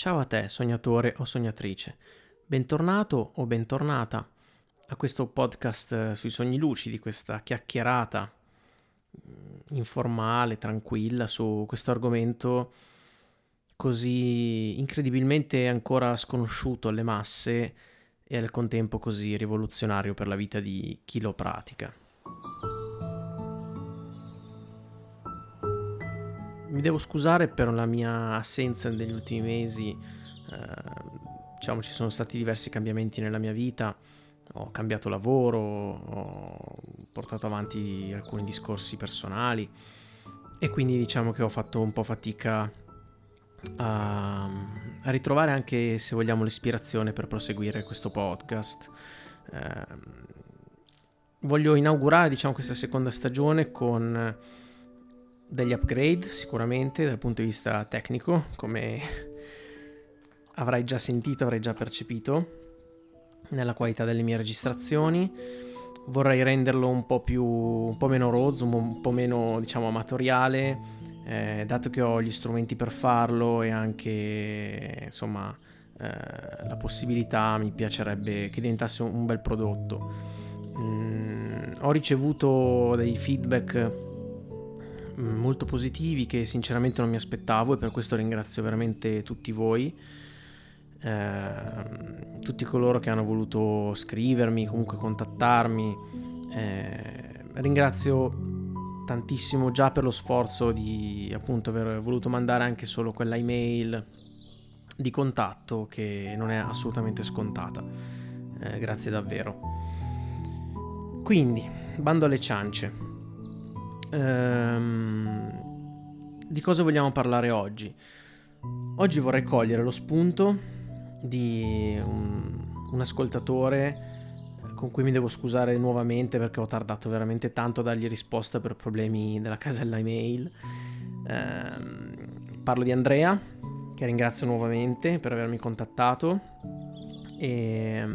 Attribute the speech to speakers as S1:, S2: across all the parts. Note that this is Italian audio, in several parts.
S1: Ciao a te, sognatore o sognatrice. Bentornato o bentornata a questo podcast eh, sui sogni lucidi, questa chiacchierata mm, informale, tranquilla su questo argomento così incredibilmente ancora sconosciuto alle masse e al contempo così rivoluzionario per la vita di chi lo pratica. Mi devo scusare per la mia assenza negli ultimi mesi. Eh, diciamo, ci sono stati diversi cambiamenti nella mia vita. Ho cambiato lavoro, ho portato avanti alcuni discorsi personali e quindi diciamo che ho fatto un po' fatica a, a ritrovare anche, se vogliamo, l'ispirazione per proseguire questo podcast. Eh, voglio inaugurare, diciamo, questa seconda stagione con degli upgrade sicuramente dal punto di vista tecnico, come avrai già sentito, avrai già percepito nella qualità delle mie registrazioni. Vorrei renderlo un po' più un po' meno rozzo, un po' meno, diciamo, amatoriale, eh, dato che ho gli strumenti per farlo e anche, insomma, eh, la possibilità mi piacerebbe che diventasse un, bel prodotto. Mm, ho ricevuto dei feedback molto positivi che sinceramente non mi aspettavo e per questo ringrazio veramente tutti voi, eh, tutti coloro che hanno voluto scrivermi, comunque contattarmi. Eh, ringrazio tantissimo già per lo sforzo di appunto aver voluto mandare anche solo quella email di contatto che non è assolutamente scontata. Eh, grazie davvero. Quindi, bando alle ciance. Ehm, di cosa vogliamo parlare oggi? Oggi vorrei cogliere lo spunto di un, un ascoltatore con cui mi devo scusare nuovamente perché ho tardato veramente tanto a dargli risposta per problemi della casella email. Eh, parlo di Andrea, che ringrazio nuovamente per avermi contattato. E,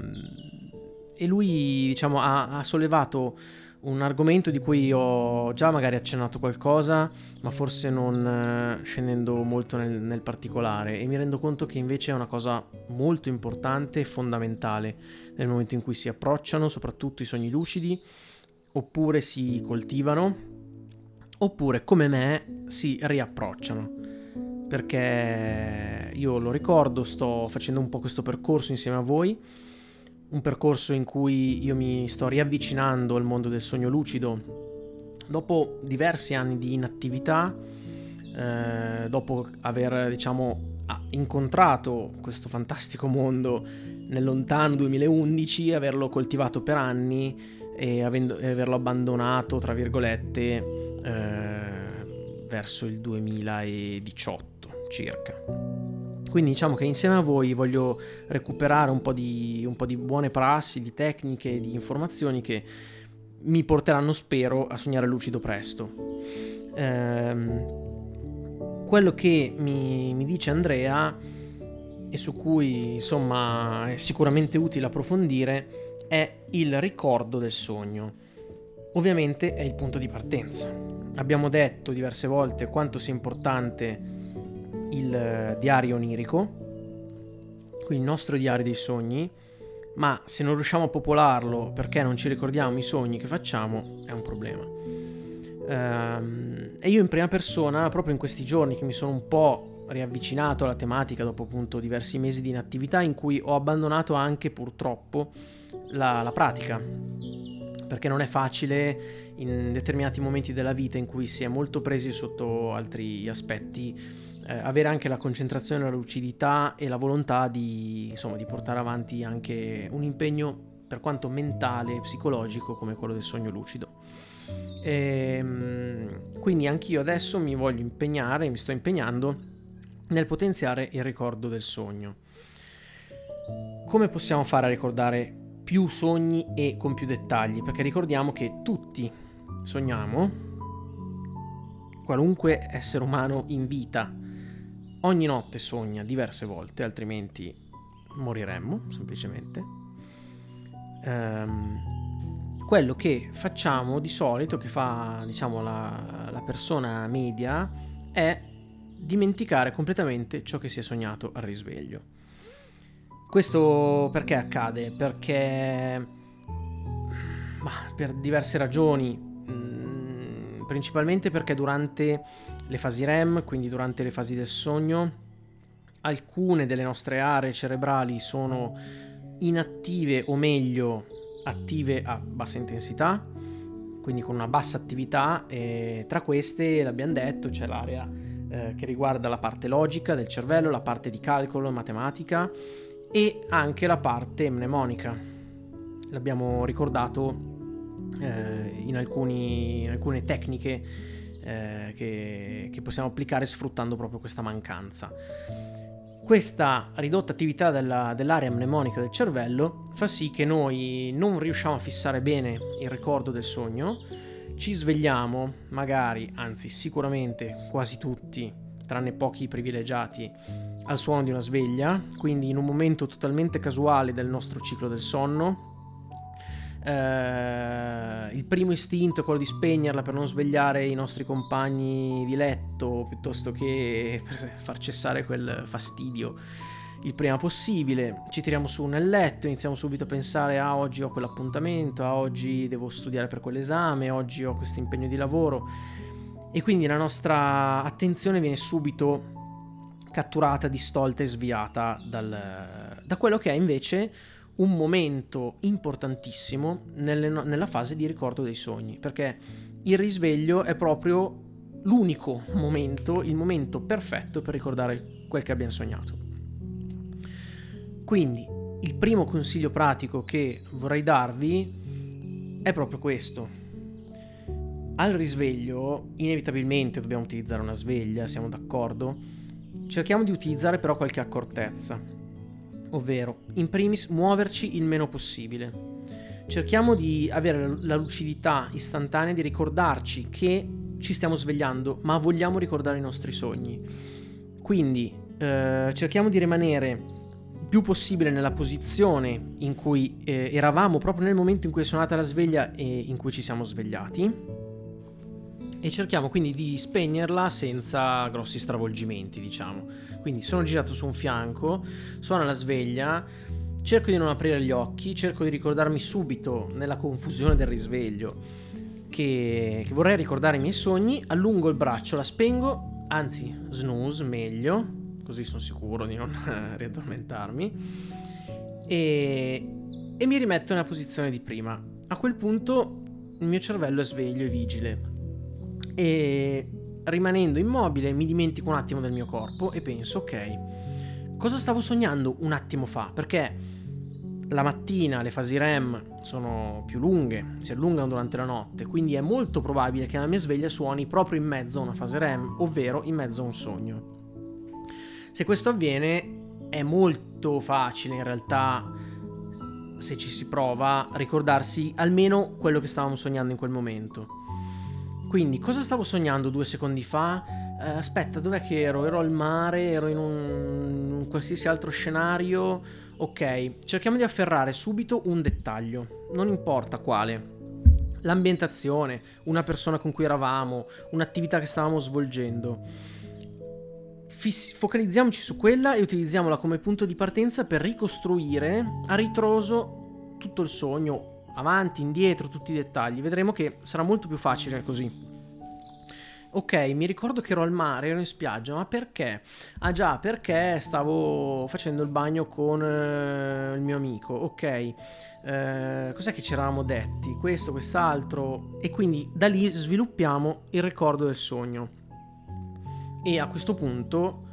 S1: e lui, diciamo, ha, ha sollevato un argomento di cui ho già magari accennato qualcosa, ma forse non eh, scendendo molto nel, nel, particolare e mi rendo conto che invece è una cosa molto importante e fondamentale nel momento in cui si approcciano soprattutto i sogni lucidi, oppure si coltivano, oppure come me si riapprocciano. Perché io lo ricordo, sto facendo un po' questo percorso insieme a voi un percorso in cui io mi sto riavvicinando al mondo del sogno lucido dopo diversi anni di inattività, eh, dopo aver diciamo incontrato questo fantastico mondo nel lontano 2011, averlo coltivato per anni e, avendo, e averlo abbandonato, tra virgolette, eh, verso il 2018 circa. Quindi diciamo che insieme a voi voglio recuperare un po, di, un po' di buone prassi, di tecniche, di informazioni che mi porteranno, spero, a sognare lucido presto. Ehm, quello che mi, mi dice Andrea e su cui insomma è sicuramente utile approfondire è il ricordo del sogno. Ovviamente è il punto di partenza. Abbiamo detto diverse volte quanto sia importante il eh, diario onirico, quindi il nostro diario dei sogni, ma se non riusciamo a popolarlo perché non ci ricordiamo i sogni che facciamo, è un problema. Ehm, e io in prima persona, proprio in questi giorni che mi sono un po' riavvicinato alla tematica dopo appunto diversi mesi di inattività in cui ho abbandonato anche purtroppo la, la pratica, perché non è facile in determinati momenti della vita in cui si è molto presi sotto altri aspetti eh, avere anche la concentrazione, la lucidità e la volontà di, insomma, di portare avanti anche un impegno per quanto mentale e psicologico come quello del sogno lucido. E, ehm, quindi anch'io adesso mi voglio impegnare, mi sto impegnando nel potenziare il ricordo del sogno. Come possiamo fare a ricordare più sogni e con più dettagli? Perché ricordiamo che tutti sogniamo, qualunque essere umano in vita ogni notte sogna diverse volte, altrimenti moriremmo semplicemente. Um, quello che facciamo di solito, che fa diciamo la, la persona media, è dimenticare completamente ciò che si è sognato al risveglio. Questo perché accade? Perché bah, per diverse ragioni, principalmente perché durante le fasi REM, quindi durante le fasi del sogno, alcune delle nostre aree cerebrali sono inattive o meglio attive a bassa intensità, quindi con una bassa attività e tra queste, l'abbiamo detto, c'è l'area eh, che riguarda la parte logica del cervello, la parte di calcolo, matematica e anche la parte mnemonica. L'abbiamo ricordato in, alcuni, in, alcune tecniche eh, che, che possiamo applicare sfruttando proprio questa mancanza. Questa ridotta attività della, dell'area mnemonica del cervello fa sì che noi non riusciamo a fissare bene il ricordo del sogno, ci svegliamo, magari, anzi sicuramente quasi tutti, tranne pochi privilegiati, al suono di una sveglia, quindi in un momento totalmente casuale del nostro ciclo del sonno, eh, il primo istinto è quello di spegnerla per non svegliare i nostri compagni di letto piuttosto che far cessare quel fastidio il prima possibile. Ci tiriamo su nel letto, iniziamo subito a pensare a ah, oggi ho quell'appuntamento, a ah, oggi devo studiare per quell'esame, oggi ho questo impegno di lavoro e quindi la nostra attenzione viene subito catturata, distolta e sviata dal, da quello che è invece un momento importantissimo nelle, nella fase di ricordo dei sogni, perché il risveglio è proprio l'unico momento, il momento perfetto per ricordare quel che abbiamo sognato. Quindi il primo consiglio pratico che vorrei darvi è proprio questo. Al risveglio, inevitabilmente dobbiamo utilizzare una sveglia, siamo d'accordo? Cerchiamo di utilizzare però qualche accortezza ovvero, in primis, muoverci il meno possibile. Cerchiamo di avere la lucidità istantanea di ricordarci che ci stiamo svegliando, ma vogliamo ricordare i nostri sogni. Quindi eh, cerchiamo di rimanere più possibile nella posizione in cui eh, eravamo proprio nel momento in cui è suonata la sveglia e in cui ci siamo svegliati e cerchiamo quindi di spegnerla senza grossi stravolgimenti, diciamo. Quindi sono girato su un fianco, suona la sveglia, cerco di non aprire gli occhi, cerco di ricordarmi subito nella confusione del risveglio che, che vorrei ricordare i miei sogni, allungo il braccio, la spengo, anzi snooze meglio, così sono sicuro di non riaddormentarmi e, e mi rimetto nella posizione di prima. A quel punto il mio cervello è sveglio e vigile e rimanendo immobile mi dimentico un attimo del mio corpo e penso, ok, cosa stavo sognando un attimo fa? Perché la mattina le fasi REM sono più lunghe, si allungano durante la notte, quindi è molto probabile che la mia sveglia suoni proprio in mezzo a una fase REM, ovvero in mezzo a un sogno. Se questo avviene è molto facile in realtà, se ci si prova, ricordarsi almeno quello che stavamo sognando in quel momento. Quindi, cosa stavo sognando due secondi fa? Eh, aspetta, dov'è che ero? Ero al mare, ero in un, un qualsiasi altro scenario. Ok, cerchiamo di afferrare subito un dettaglio, non importa quale. L'ambientazione, una persona con cui eravamo, un'attività che stavamo svolgendo. Fiss- focalizziamoci su quella e utilizziamola come punto di partenza per ricostruire a ritroso tutto il sogno avanti, indietro, tutti i dettagli. Vedremo che sarà molto più facile così. Ok, mi ricordo che ero al mare, ero in spiaggia, ma perché? Ah già, perché stavo facendo il bagno con eh, il mio amico. Ok, eh, cos'è che ci eravamo detti? Questo, quest'altro. E quindi da lì sviluppiamo il ricordo del sogno. E a questo punto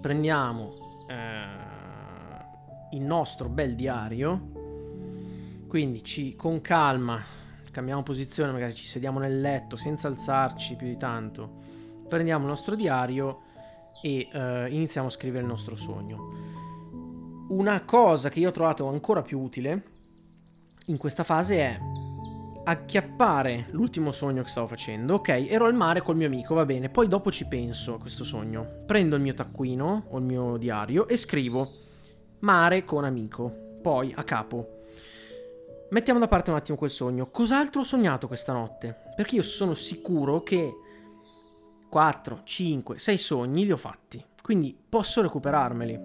S1: prendiamo eh, il nostro bel diario quindi ci, con calma, cambiamo posizione, magari ci sediamo nel letto senza alzarci più di tanto, prendiamo il nostro diario e uh, iniziamo a scrivere il nostro sogno. Una cosa che io ho trovato ancora più utile in questa fase è acchiappare l'ultimo sogno che stavo facendo. Ok, ero al mare col mio amico, va bene. Poi dopo ci penso a questo sogno. Prendo il mio taccuino o il mio diario e scrivo mare con amico. Poi a capo Mettiamo da parte un attimo quel sogno. Cos'altro ho sognato questa notte? Perché io sono sicuro che 4, 5, 6 sogni li ho fatti, quindi posso recuperarmeli.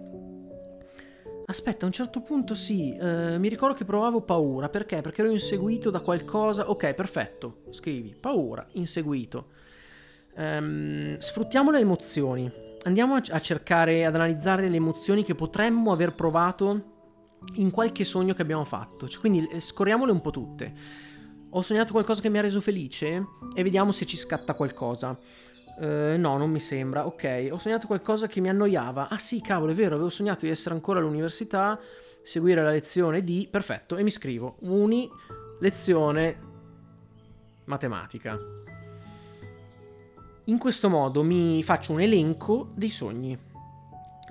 S1: Aspetta, a un certo punto sì, eh, mi ricordo che provavo paura, perché? Perché ero inseguito da qualcosa. Ok, perfetto, scrivi, paura, inseguito. Um, sfruttiamo le emozioni, andiamo a cercare, ad analizzare le emozioni che potremmo aver provato in qualche sogno che abbiamo fatto. Cioè, quindi eh, scorriamole un po' tutte. Ho sognato qualcosa che mi ha reso felice e vediamo se ci scatta qualcosa. Uh, no, non mi sembra. Ok, ho sognato qualcosa che mi annoiava. Ah sì, cavolo, è vero, avevo sognato di essere ancora all'università, seguire la lezione di... Perfetto, e mi scrivo. Uni, lezione matematica. In questo modo mi faccio un elenco dei sogni,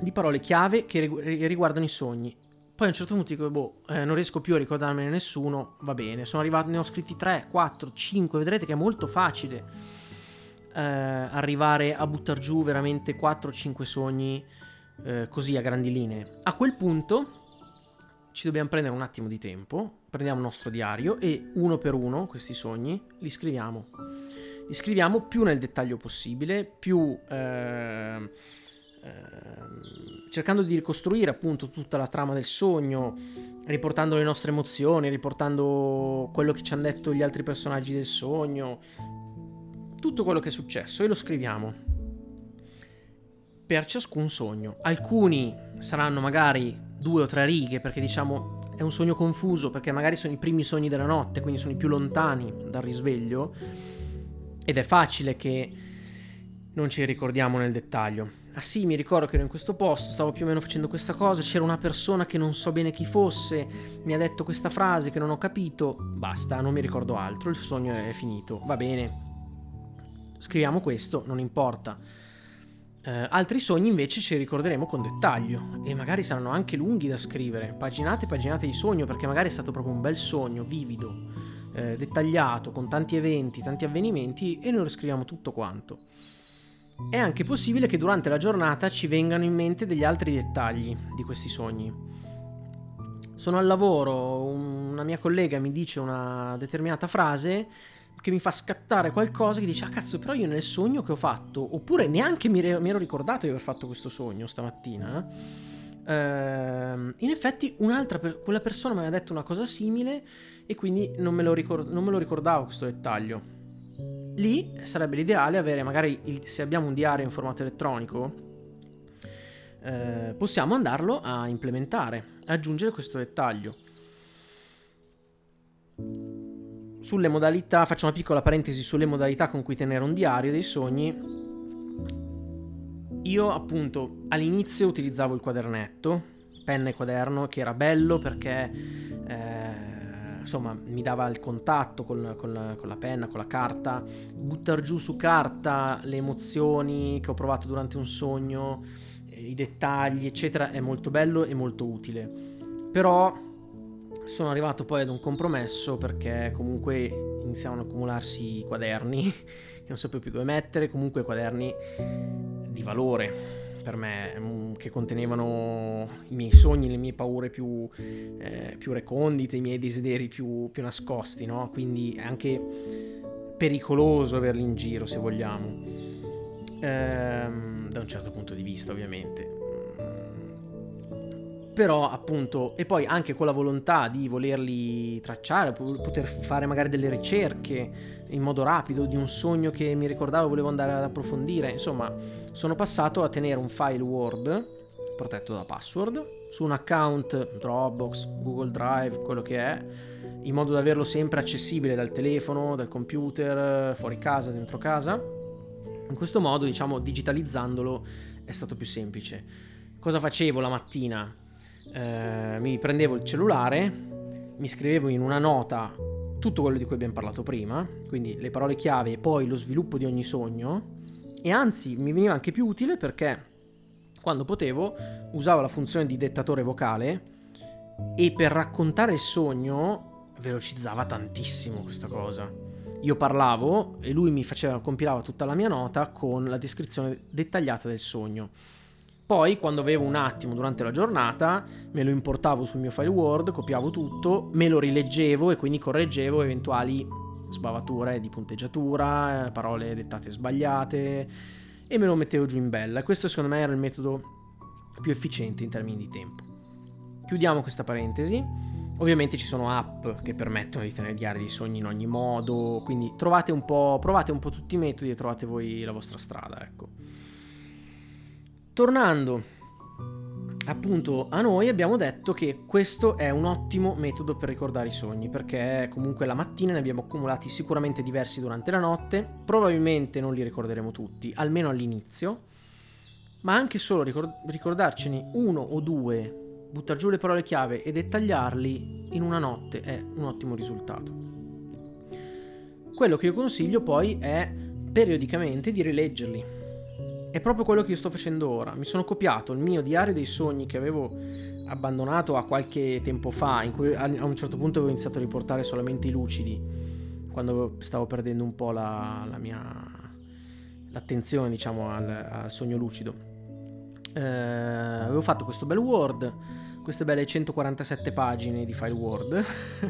S1: di parole chiave che riguardano i sogni. Poi a un certo punto dico, boh, eh, non riesco più a ricordarmene nessuno, va bene, sono arrivato, ne ho scritti 3, 4, 5, vedrete che è molto facile eh, arrivare a buttare giù veramente 4-5 sogni eh, così a grandi linee. A quel punto ci dobbiamo prendere un attimo di tempo, prendiamo il nostro diario e uno per uno questi sogni li scriviamo. Li scriviamo più nel dettaglio possibile, più... Eh, cercando di ricostruire appunto tutta la trama del sogno, riportando le nostre emozioni, riportando quello che ci hanno detto gli altri personaggi del sogno, tutto quello che è successo e lo scriviamo per ciascun sogno. Alcuni saranno magari due o tre righe perché diciamo è un sogno confuso perché magari sono i primi sogni della notte, quindi sono i più lontani dal risveglio ed è facile che non ci ricordiamo nel dettaglio. Ah sì, mi ricordo che ero in questo posto, stavo più o meno facendo questa cosa, c'era una persona che non so bene chi fosse, mi ha detto questa frase che non ho capito, basta, non mi ricordo altro, il sogno è finito, va bene, Scriviamo questo, non importa. Eh, altri sogni invece ci ricorderemo con dettaglio e magari saranno anche lunghi da scrivere, paginate e paginate di sogno perché magari è stato proprio un bel sogno, vivido, eh, dettagliato, con tanti eventi, tanti avvenimenti e noi scriviamo tutto quanto. È anche possibile che durante la giornata ci vengano in mente degli altri dettagli di questi sogni. Sono al lavoro, una mia collega mi dice una determinata frase che mi fa scattare qualcosa che dice ah cazzo però io nel sogno che ho fatto oppure neanche mi, re- mi ero ricordato di aver fatto questo sogno stamattina ehm, in effetti un'altra per- quella persona mi aveva detto una cosa simile e quindi non me lo, ricord- non me lo ricordavo questo dettaglio lì sarebbe l'ideale avere magari il- se abbiamo un diario in formato elettronico eh, possiamo andarlo a implementare aggiungere questo dettaglio sulle modalità, faccio una piccola parentesi sulle modalità con cui tenere un diario dei sogni. Io appunto all'inizio utilizzavo il quadernetto, penna e quaderno, che era bello perché eh, insomma mi dava il contatto con, con, con la penna, con la carta, buttare giù su carta le emozioni che ho provato durante un sogno, i dettagli, eccetera, è molto bello e molto utile. Però sono arrivato poi ad un compromesso perché comunque iniziavano ad accumularsi i quaderni non sapevo più dove mettere, comunque quaderni di valore per me, mm, che contenevano i miei sogni, le mie paure più, eh, più recondite, i miei desideri più, più nascosti, no? Quindi è anche pericoloso averli in giro, se vogliamo, ehm, da un certo punto di vista ovviamente però appunto e poi anche con la volontà di volerli tracciare poter fare magari delle ricerche in modo rapido di un sogno che mi ricordavo volevo andare ad approfondire insomma sono passato a tenere un file word protetto da password su un account Dropbox Google Drive quello che è in modo da averlo sempre accessibile dal telefono dal computer fuori casa dentro casa. In questo modo diciamo digitalizzandolo è stato più semplice. Cosa facevo la mattina eh, mi prendevo il cellulare, mi scrivevo in una nota tutto quello di cui abbiamo parlato prima, quindi le parole chiave e poi lo sviluppo di ogni sogno, e anzi mi veniva anche più utile perché quando potevo usavo la funzione di dettatore vocale e per raccontare il sogno velocizzava tantissimo questa cosa. Io parlavo e lui mi faceva, compilava tutta la mia nota con la descrizione dettagliata del sogno. Poi, quando avevo un attimo durante la giornata, me lo importavo sul mio file Word, copiavo tutto, me lo rileggevo e quindi correggevo eventuali sbavature di punteggiatura, parole dettate sbagliate e me lo mettevo giù in bella. Questo secondo me era il metodo più efficiente in termini di tempo. Chiudiamo questa parentesi. Ovviamente ci sono app che permettono di tenere diari di sogni in ogni modo, quindi trovate un po', provate un po' tutti i metodi e trovate voi la vostra strada, ecco. Tornando appunto a noi abbiamo detto che questo è un ottimo metodo per ricordare i sogni perché comunque la mattina ne abbiamo accumulati sicuramente diversi durante la notte, probabilmente non li ricorderemo tutti, almeno all'inizio, ma anche solo ricord- ricordarcene uno o due, buttare giù le parole chiave e dettagliarli in una notte è un ottimo risultato. Quello che io consiglio poi è periodicamente di rileggerli, è proprio quello che io sto facendo ora. Mi sono copiato il mio diario dei sogni che avevo abbandonato a qualche tempo fa, in cui a un certo punto avevo iniziato a riportare solamente i lucidi, quando stavo perdendo un po' la, la mia l'attenzione, diciamo, al, al sogno lucido. Eh, avevo fatto questo bel Word, queste belle 147 pagine di file Word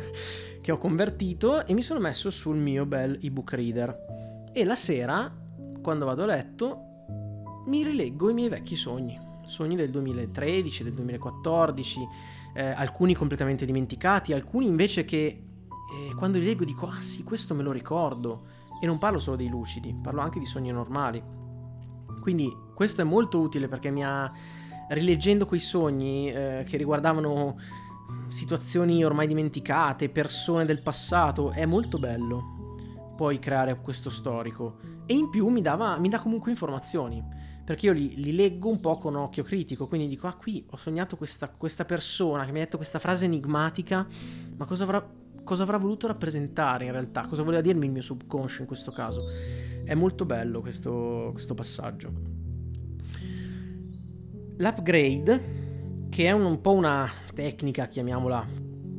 S1: che ho convertito e mi sono messo sul mio bel ebook reader. E la sera, quando vado a letto, mi rileggo i miei vecchi sogni, sogni del 2013, del 2014, eh, alcuni completamente dimenticati, alcuni invece che eh, quando li leggo dico ah sì, questo me lo ricordo. E non parlo solo dei lucidi, parlo anche di sogni normali. Quindi questo è molto utile perché mi ha rileggendo quei sogni eh, che riguardavano situazioni ormai dimenticate, persone del passato, è molto bello poi creare questo storico. E in più mi, dava, mi dà comunque informazioni perché io li, li, leggo un po' con occhio critico, quindi dico, ah qui ho sognato questa, questa persona che mi ha detto questa frase enigmatica, ma cosa avrà, cosa avrà, voluto rappresentare in realtà? Cosa voleva dirmi il mio subconscio in questo caso? È molto bello questo, questo passaggio. L'upgrade, che è un, un po' una tecnica, chiamiamola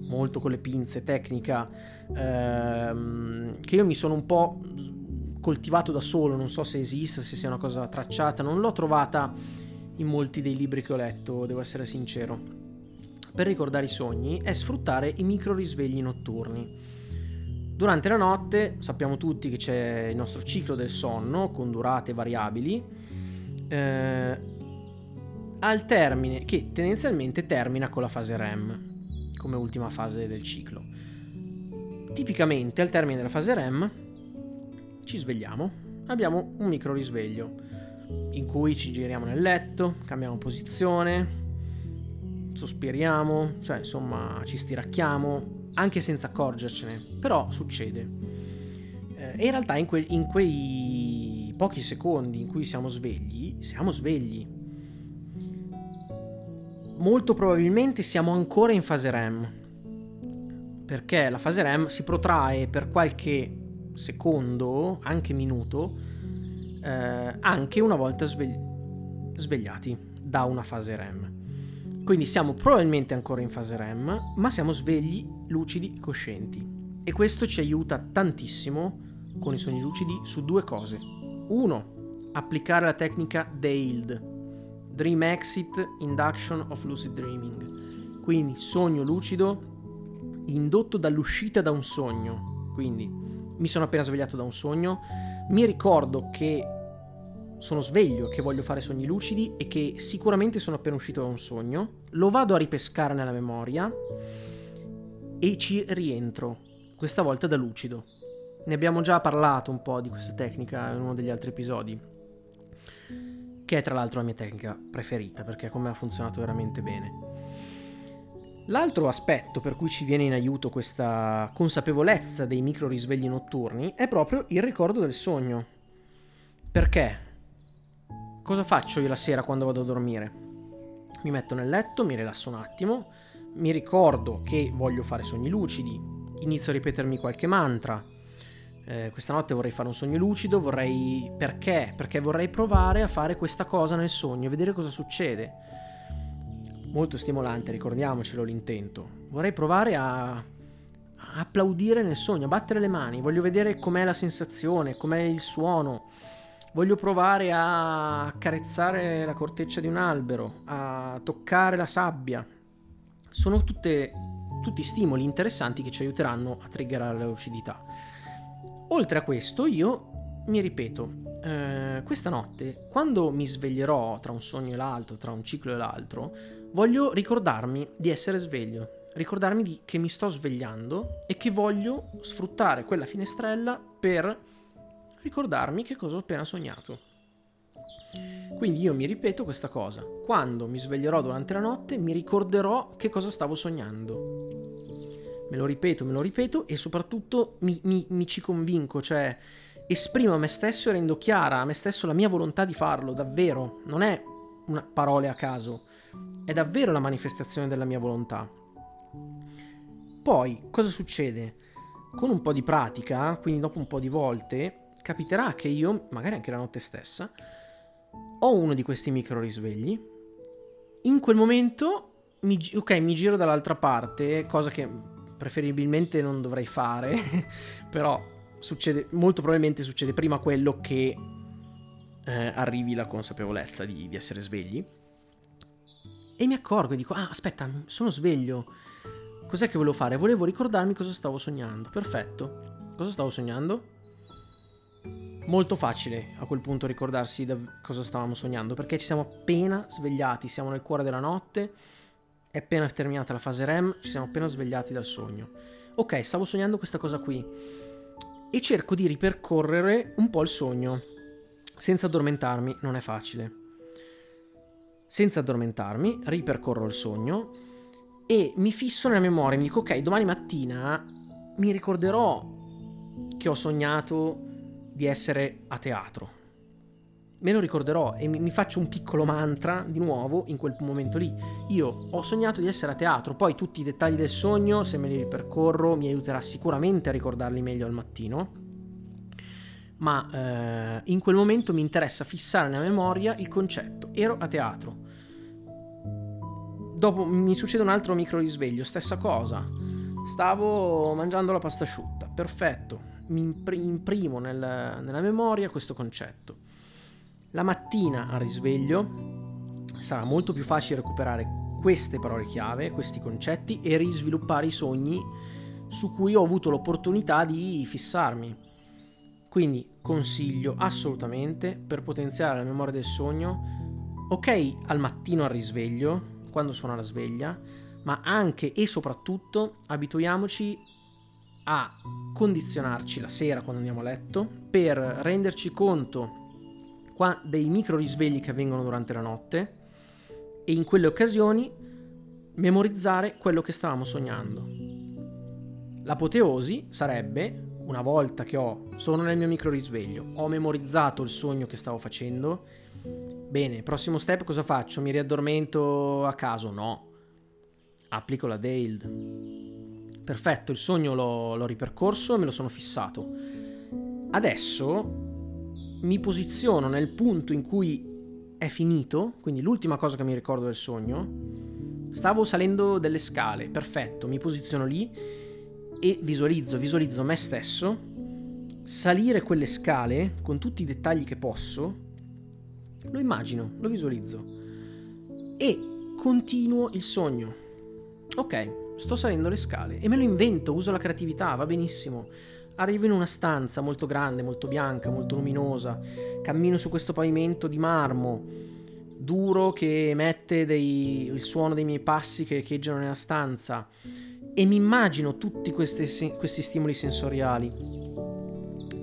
S1: molto con le pinze, tecnica, ehm, che io mi sono un po' coltivato da solo, non so se esista, se sia una cosa tracciata, non l'ho trovata in molti dei libri che ho letto, devo essere sincero. Per ricordare i sogni è sfruttare i micro risvegli notturni. Durante la notte sappiamo tutti che c'è il nostro ciclo del sonno con durate variabili, eh, al termine, che tendenzialmente termina con la fase REM, come ultima fase del ciclo. Tipicamente al termine della fase REM ci svegliamo, abbiamo un micro risveglio in cui ci giriamo nel letto, cambiamo posizione, sospiriamo, cioè insomma ci stiracchiamo, anche senza accorgercene, però succede. Eh, e in realtà in, que- in quei pochi secondi in cui siamo svegli, siamo svegli. Molto probabilmente siamo ancora in fase REM, perché la fase REM si protrae per qualche secondo, anche minuto, eh, anche una volta svegli- svegliati da una fase REM. Quindi siamo probabilmente ancora in fase REM, ma siamo svegli, lucidi, coscienti. E questo ci aiuta tantissimo con i sogni lucidi su due cose. Uno, applicare la tecnica DAILD, Dream Exit Induction of Lucid Dreaming. Quindi sogno lucido indotto dall'uscita da un sogno. Quindi mi sono appena svegliato da un sogno, mi ricordo che sono sveglio, che voglio fare sogni lucidi e che sicuramente sono appena uscito da un sogno, lo vado a ripescare nella memoria e ci rientro, questa volta da lucido. Ne abbiamo già parlato un po' di questa tecnica in uno degli altri episodi, che è tra l'altro la mia tecnica preferita perché come ha funzionato veramente bene. L'altro aspetto per cui ci viene in aiuto questa consapevolezza dei micro risvegli notturni è proprio il ricordo del sogno. Perché? Cosa faccio io la sera quando vado a dormire? Mi metto nel letto, mi rilasso un attimo, mi ricordo che voglio fare sogni lucidi, inizio a ripetermi qualche mantra. Eh, questa notte vorrei fare un sogno lucido, vorrei... Perché? Perché vorrei provare a fare questa cosa nel sogno, vedere cosa succede molto stimolante, ricordiamocelo l'intento. Vorrei provare a, applaudire nel sogno, a battere le mani, voglio vedere com'è la sensazione, com'è il suono. Voglio provare a accarezzare la corteccia di un albero, a toccare la sabbia. Sono tutte, tutti stimoli interessanti che ci aiuteranno a triggerare la lucidità. Oltre a questo, io mi ripeto, eh, questa notte, quando mi sveglierò tra un sogno e l'altro, tra un ciclo e l'altro, voglio ricordarmi di essere sveglio, ricordarmi di, che mi sto svegliando e che voglio sfruttare quella finestrella per ricordarmi che cosa ho appena sognato. Quindi io mi ripeto questa cosa. Quando mi sveglierò durante la notte mi ricorderò che cosa stavo sognando. Me lo ripeto, me lo ripeto e soprattutto mi, mi, mi ci convinco, cioè esprimo a me stesso e rendo chiara a me stesso la mia volontà di farlo, davvero. Non è una parole a caso, è davvero la manifestazione della mia volontà. Poi, cosa succede? Con un po' di pratica, quindi dopo un po' di volte, capiterà che io, magari anche la notte stessa, ho uno di questi micro risvegli. In quel momento, mi, ok, mi giro dall'altra parte, cosa che preferibilmente non dovrei fare, però succede, molto probabilmente succede prima quello che eh, arrivi la consapevolezza di, di essere svegli. E mi accorgo e dico, ah aspetta, sono sveglio. Cos'è che volevo fare? Volevo ricordarmi cosa stavo sognando. Perfetto. Cosa stavo sognando? Molto facile a quel punto ricordarsi da cosa stavamo sognando, perché ci siamo appena svegliati, siamo nel cuore della notte, è appena terminata la fase REM, ci siamo appena svegliati dal sogno. Ok, stavo sognando questa cosa qui e cerco di ripercorrere un po' il sogno, senza addormentarmi, non è facile. Senza addormentarmi, ripercorro il sogno e mi fisso nella memoria, mi dico ok, domani mattina mi ricorderò che ho sognato di essere a teatro. Me lo ricorderò e mi, faccio un piccolo mantra di nuovo in quel momento lì. Io ho sognato di essere a teatro, poi tutti i dettagli del sogno, se me li ripercorro, mi aiuterà sicuramente a ricordarli meglio al mattino. Ma eh, in quel momento mi interessa fissare nella memoria il concetto. Ero a teatro. Dopo mi succede un altro micro risveglio, stessa cosa. Stavo mangiando la pasta asciutta. Perfetto mi imprimo nel, nella memoria questo concetto. La mattina al risveglio sarà molto più facile recuperare queste parole chiave, questi concetti e risviluppare i sogni su cui ho avuto l'opportunità di fissarmi. Quindi consiglio assolutamente per potenziare la memoria del sogno, ok al mattino al risveglio, quando suona la sveglia, ma anche e soprattutto abituiamoci a condizionarci la sera quando andiamo a letto per renderci conto dei micro risvegli che avvengono durante la notte e in quelle occasioni memorizzare quello che stavamo sognando. L'apoteosi sarebbe, una volta che ho, sono nel mio micro risveglio, ho memorizzato il sogno che stavo facendo, bene, prossimo step cosa faccio? Mi riaddormento a caso? No, applico la Dale perfetto, il sogno l'ho, l'ho ripercorso e me lo sono fissato. Adesso mi posiziono nel punto in cui è finito, quindi l'ultima cosa che mi ricordo del sogno. Stavo salendo delle scale, perfetto, mi posiziono lì e visualizzo, visualizzo me stesso salire quelle scale con tutti i dettagli che posso. Lo immagino, lo visualizzo e continuo il sogno. Ok, sto salendo le scale e me lo invento, uso la creatività, va benissimo. Arrivo in una stanza molto grande, molto bianca, molto luminosa, cammino su questo pavimento di marmo duro che emette dei, il suono dei miei passi che echeggiano nella stanza e mi immagino tutti questi, questi stimoli sensoriali.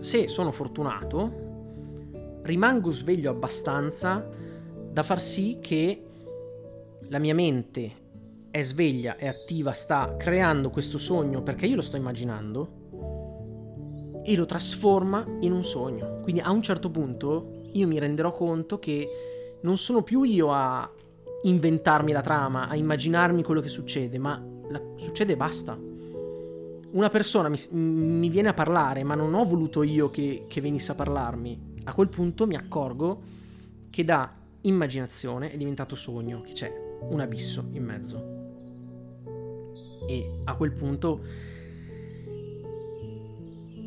S1: Se sono fortunato, rimango sveglio abbastanza da far sì che la mia mente è sveglia, è attiva, sta creando questo sogno perché io lo sto immaginando e lo trasforma in un sogno. Quindi a un certo punto io mi renderò conto che non sono più io a inventarmi la trama, a immaginarmi quello che succede, ma la, succede e basta. Una persona mi, mi, viene a parlare, ma non ho voluto io che, che venisse a parlarmi. A quel punto mi accorgo che da immaginazione è diventato sogno, che c'è un abisso in mezzo e a quel punto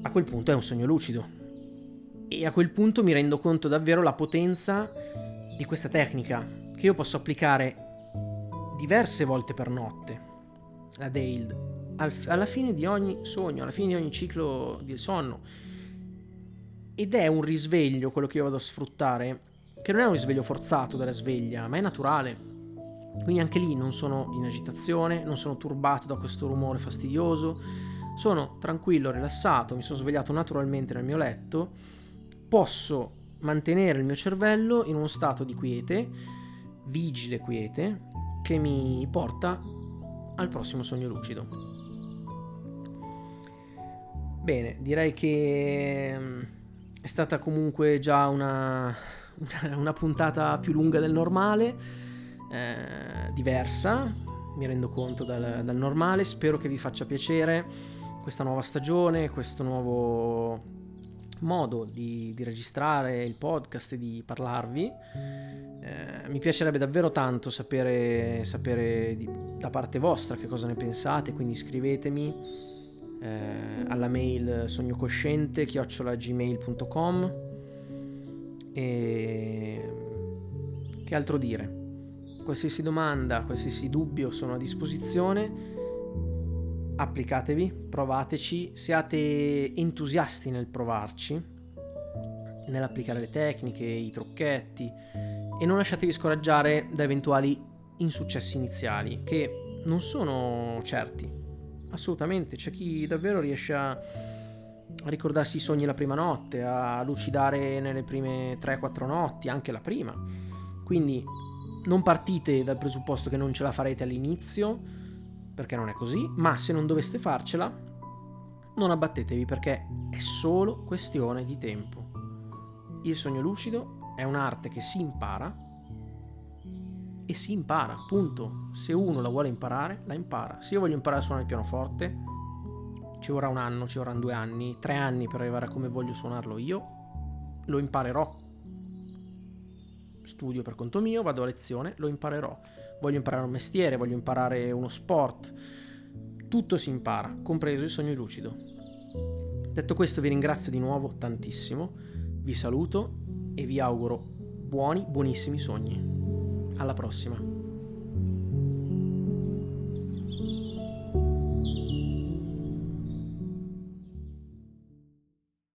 S1: a quel punto è un sogno lucido e a quel punto mi rendo conto davvero la potenza di questa tecnica che io posso applicare diverse volte per notte la Dale alla fine di ogni sogno alla fine di ogni ciclo di sonno. Ed è un risveglio quello che io vado a sfruttare, che non è un risveglio forzato dalla sveglia, ma è naturale. Quindi anche lì non sono in agitazione, non sono turbato da questo rumore fastidioso, sono tranquillo, rilassato, mi sono svegliato naturalmente nel mio letto, posso mantenere il mio cervello in uno stato di quiete, vigile quiete, che mi porta al prossimo sogno lucido. Bene, direi che mm, è stata comunque già una, una puntata più lunga del normale, eh, diversa, mi rendo conto dal, dal normale, spero che vi faccia piacere questa nuova stagione, questo nuovo modo di, di, registrare il podcast e di parlarvi. Eh, mi piacerebbe davvero tanto sapere, sapere di, da parte vostra che cosa ne pensate, quindi scrivetemi eh, alla mail sognocosciente chiocciolagmail.com e che altro dire? Qualsiasi domanda, qualsiasi dubbio sono a disposizione applicatevi, provateci, siate entusiasti nel provarci, nell'applicare le tecniche, i trucchetti e non lasciatevi scoraggiare da eventuali insuccessi iniziali che non sono certi. Assolutamente, c'è chi davvero riesce a ricordarsi i sogni la prima notte, a lucidare nelle prime 3-4 notti, anche la prima. Quindi non partite dal presupposto che non ce la farete all'inizio, perché non è così, ma se non doveste farcela, non abbattetevi perché è solo questione di tempo. Il sogno lucido è un'arte che si impara e si impara, punto. Se uno la vuole imparare, la impara. Se io voglio imparare a suonare il pianoforte, ci vorrà un anno, ci vorranno due anni, tre anni per arrivare a come voglio suonarlo io, lo imparerò. Studio per conto mio, vado a lezione, lo imparerò voglio imparare un mestiere, voglio imparare uno sport. Tutto si impara, compreso il sogno lucido. Detto questo vi ringrazio di nuovo tantissimo, vi saluto e vi auguro buoni, buonissimi sogni. Alla prossima.